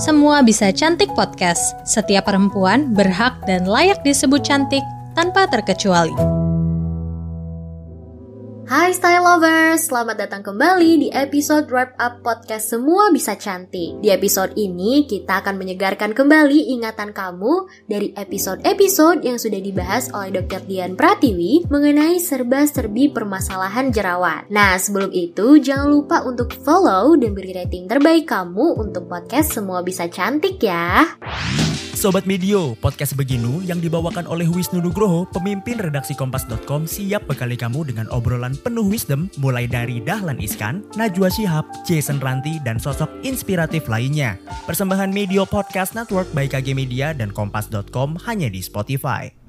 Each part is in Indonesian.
Semua Bisa Cantik Podcast. Setiap perempuan berhak dan layak disebut cantik tanpa terkecuali. Hai Style Lovers, selamat datang kembali di episode Wrap Up Podcast Semua Bisa Cantik. Di episode ini kita akan menyegarkan kembali ingatan kamu dari episode-episode yang sudah dibahas oleh Dr. Dian Pratiwi mengenai serba-serbi permasalahan jerawat. Nah, sebelum itu jangan lupa untuk follow dan beri rating terbaik kamu untuk podcast Semua Bisa Cantik ya. Sobat Medio, podcast Beginu yang dibawakan oleh Wisnu Nugroho, pemimpin redaksi Kompas.com siap bekali kamu dengan obrolan penuh wisdom mulai dari Dahlan Iskan, Najwa Shihab, Jason Ranti, dan sosok inspiratif lainnya. Persembahan Medio Podcast Network by KG Media dan Kompas.com hanya di Spotify.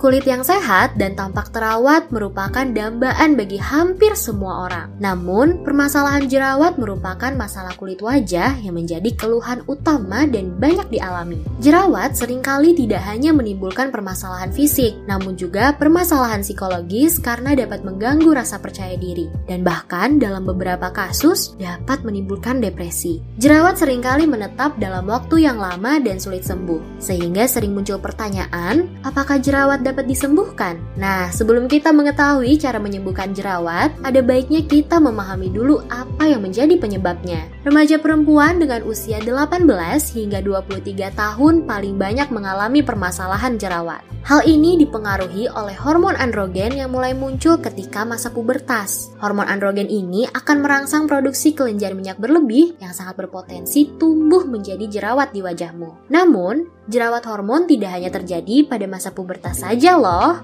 Kulit yang sehat dan tampak terawat merupakan dambaan bagi hampir semua orang. Namun, permasalahan jerawat merupakan masalah kulit wajah yang menjadi keluhan utama dan banyak dialami. Jerawat sering kali tidak hanya menimbulkan permasalahan fisik, namun juga permasalahan psikologis karena dapat mengganggu rasa percaya diri dan bahkan dalam beberapa kasus dapat menimbulkan depresi. Jerawat sering kali menetap dalam waktu yang lama dan sulit sembuh, sehingga sering muncul pertanyaan, apakah jerawat dapat disembuhkan? Nah, sebelum kita mengetahui cara menyembuhkan jerawat, ada baiknya kita memahami dulu apa yang menjadi penyebabnya. Remaja perempuan dengan usia 18 hingga 23 tahun paling banyak mengalami permasalahan jerawat. Hal ini dipengaruhi oleh hormon androgen yang mulai muncul ketika masa pubertas. Hormon androgen ini akan merangsang produksi kelenjar minyak berlebih yang sangat berpotensi tumbuh menjadi jerawat di wajahmu. Namun, jerawat hormon tidak hanya terjadi pada masa pubertas saja loh.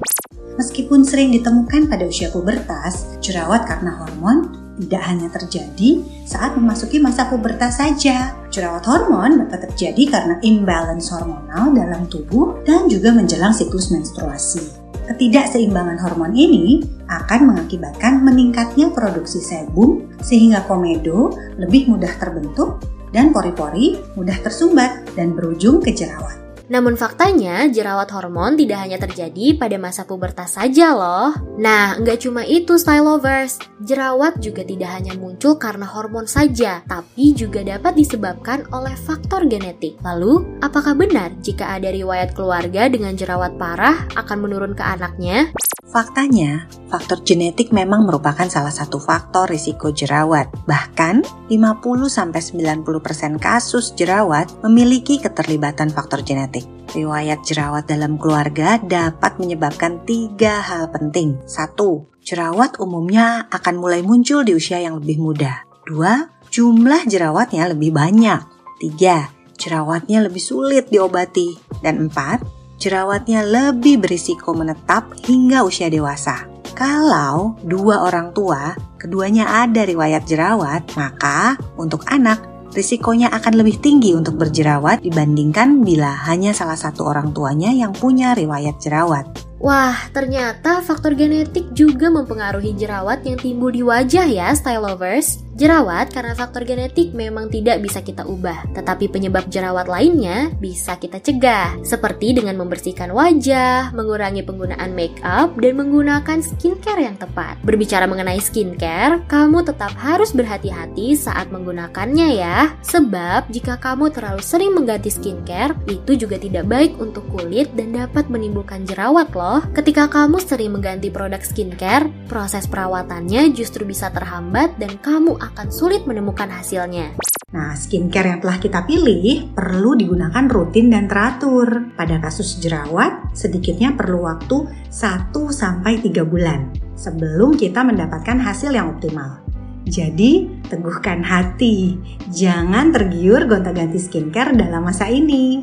Meskipun sering ditemukan pada usia pubertas, jerawat karena hormon tidak hanya terjadi saat memasuki masa pubertas saja. Jerawat hormon dapat terjadi karena imbalance hormonal dalam tubuh dan juga menjelang siklus menstruasi. Ketidakseimbangan hormon ini akan mengakibatkan meningkatnya produksi sebum sehingga komedo lebih mudah terbentuk dan pori-pori mudah tersumbat dan berujung ke jerawat. Namun faktanya, jerawat hormon tidak hanya terjadi pada masa pubertas saja loh. Nah, nggak cuma itu style lovers. Jerawat juga tidak hanya muncul karena hormon saja, tapi juga dapat disebabkan oleh faktor genetik. Lalu, apakah benar jika ada riwayat keluarga dengan jerawat parah akan menurun ke anaknya? Faktanya, faktor genetik memang merupakan salah satu faktor risiko jerawat. Bahkan, 50-90% kasus jerawat memiliki keterlibatan faktor genetik. Riwayat jerawat dalam keluarga dapat menyebabkan tiga hal penting. Satu, jerawat umumnya akan mulai muncul di usia yang lebih muda. Dua, jumlah jerawatnya lebih banyak. Tiga, jerawatnya lebih sulit diobati. Dan empat, jerawatnya lebih berisiko menetap hingga usia dewasa. Kalau dua orang tua keduanya ada riwayat jerawat, maka untuk anak risikonya akan lebih tinggi untuk berjerawat dibandingkan bila hanya salah satu orang tuanya yang punya riwayat jerawat. Wah, ternyata faktor genetik juga mempengaruhi jerawat yang timbul di wajah ya, style lovers. Jerawat karena faktor genetik memang tidak bisa kita ubah, tetapi penyebab jerawat lainnya bisa kita cegah, seperti dengan membersihkan wajah, mengurangi penggunaan make up, dan menggunakan skincare yang tepat. Berbicara mengenai skincare, kamu tetap harus berhati-hati saat menggunakannya ya, sebab jika kamu terlalu sering mengganti skincare, itu juga tidak baik untuk kulit dan dapat menimbulkan jerawat loh. Ketika kamu sering mengganti produk skincare, proses perawatannya justru bisa terhambat dan kamu akan sulit menemukan hasilnya. Nah, skincare yang telah kita pilih perlu digunakan rutin dan teratur. Pada kasus jerawat, sedikitnya perlu waktu 1-3 bulan sebelum kita mendapatkan hasil yang optimal. Jadi, teguhkan hati. Jangan tergiur gonta-ganti skincare dalam masa ini.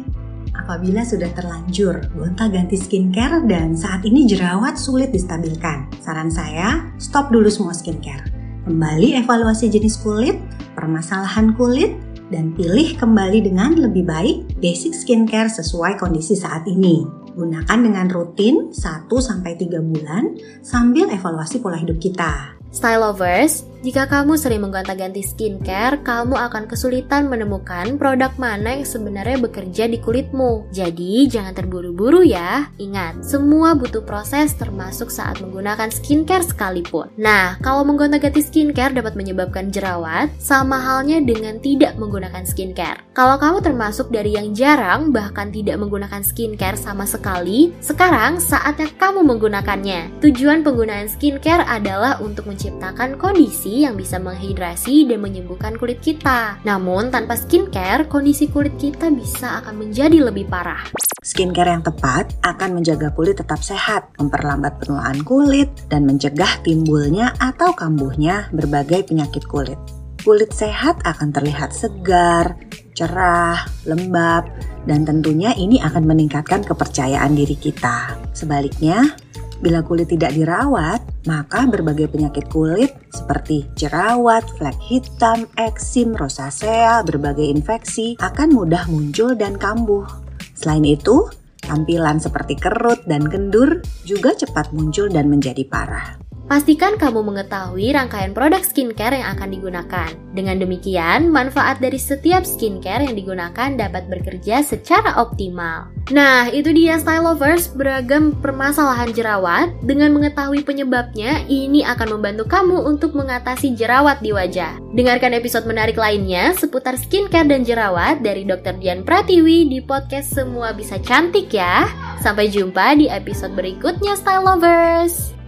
Apabila sudah terlanjur gonta-ganti skincare dan saat ini jerawat sulit distabilkan, saran saya stop dulu semua skincare Kembali evaluasi jenis kulit, permasalahan kulit, dan pilih kembali dengan lebih baik basic skincare sesuai kondisi saat ini. Gunakan dengan rutin 1-3 bulan sambil evaluasi pola hidup kita. Style lovers, Jika kamu sering menggonta-ganti skincare, kamu akan kesulitan menemukan produk mana yang sebenarnya bekerja di kulitmu. Jadi, jangan terburu-buru ya. Ingat, semua butuh proses termasuk saat menggunakan skincare sekalipun. Nah, kalau menggonta-ganti skincare dapat menyebabkan jerawat, sama halnya dengan tidak menggunakan skincare. Kalau kamu termasuk dari yang jarang bahkan tidak menggunakan skincare sama sekali, sekarang saatnya kamu menggunakannya. Tujuan penggunaan skincare adalah untuk menciptakan kondisi yang bisa menghidrasi dan menyembuhkan kulit kita. Namun, tanpa skincare, kondisi kulit kita bisa akan menjadi lebih parah. Skincare yang tepat akan menjaga kulit tetap sehat, memperlambat penuaan kulit, dan mencegah timbulnya atau kambuhnya berbagai penyakit kulit. Kulit sehat akan terlihat segar, cerah, lembab, dan tentunya ini akan meningkatkan kepercayaan diri kita. Sebaliknya, Bila kulit tidak dirawat, maka berbagai penyakit kulit seperti jerawat, flek hitam, eksim, rosacea, berbagai infeksi akan mudah muncul dan kambuh. Selain itu, tampilan seperti kerut dan kendur juga cepat muncul dan menjadi parah. Pastikan kamu mengetahui rangkaian produk skincare yang akan digunakan. Dengan demikian, manfaat dari setiap skincare yang digunakan dapat bekerja secara optimal. Nah, itu dia Style Lovers beragam permasalahan jerawat. Dengan mengetahui penyebabnya, ini akan membantu kamu untuk mengatasi jerawat di wajah. Dengarkan episode menarik lainnya seputar skincare dan jerawat dari Dr. Dian Pratiwi di podcast Semua Bisa Cantik ya. Sampai jumpa di episode berikutnya Style Lovers.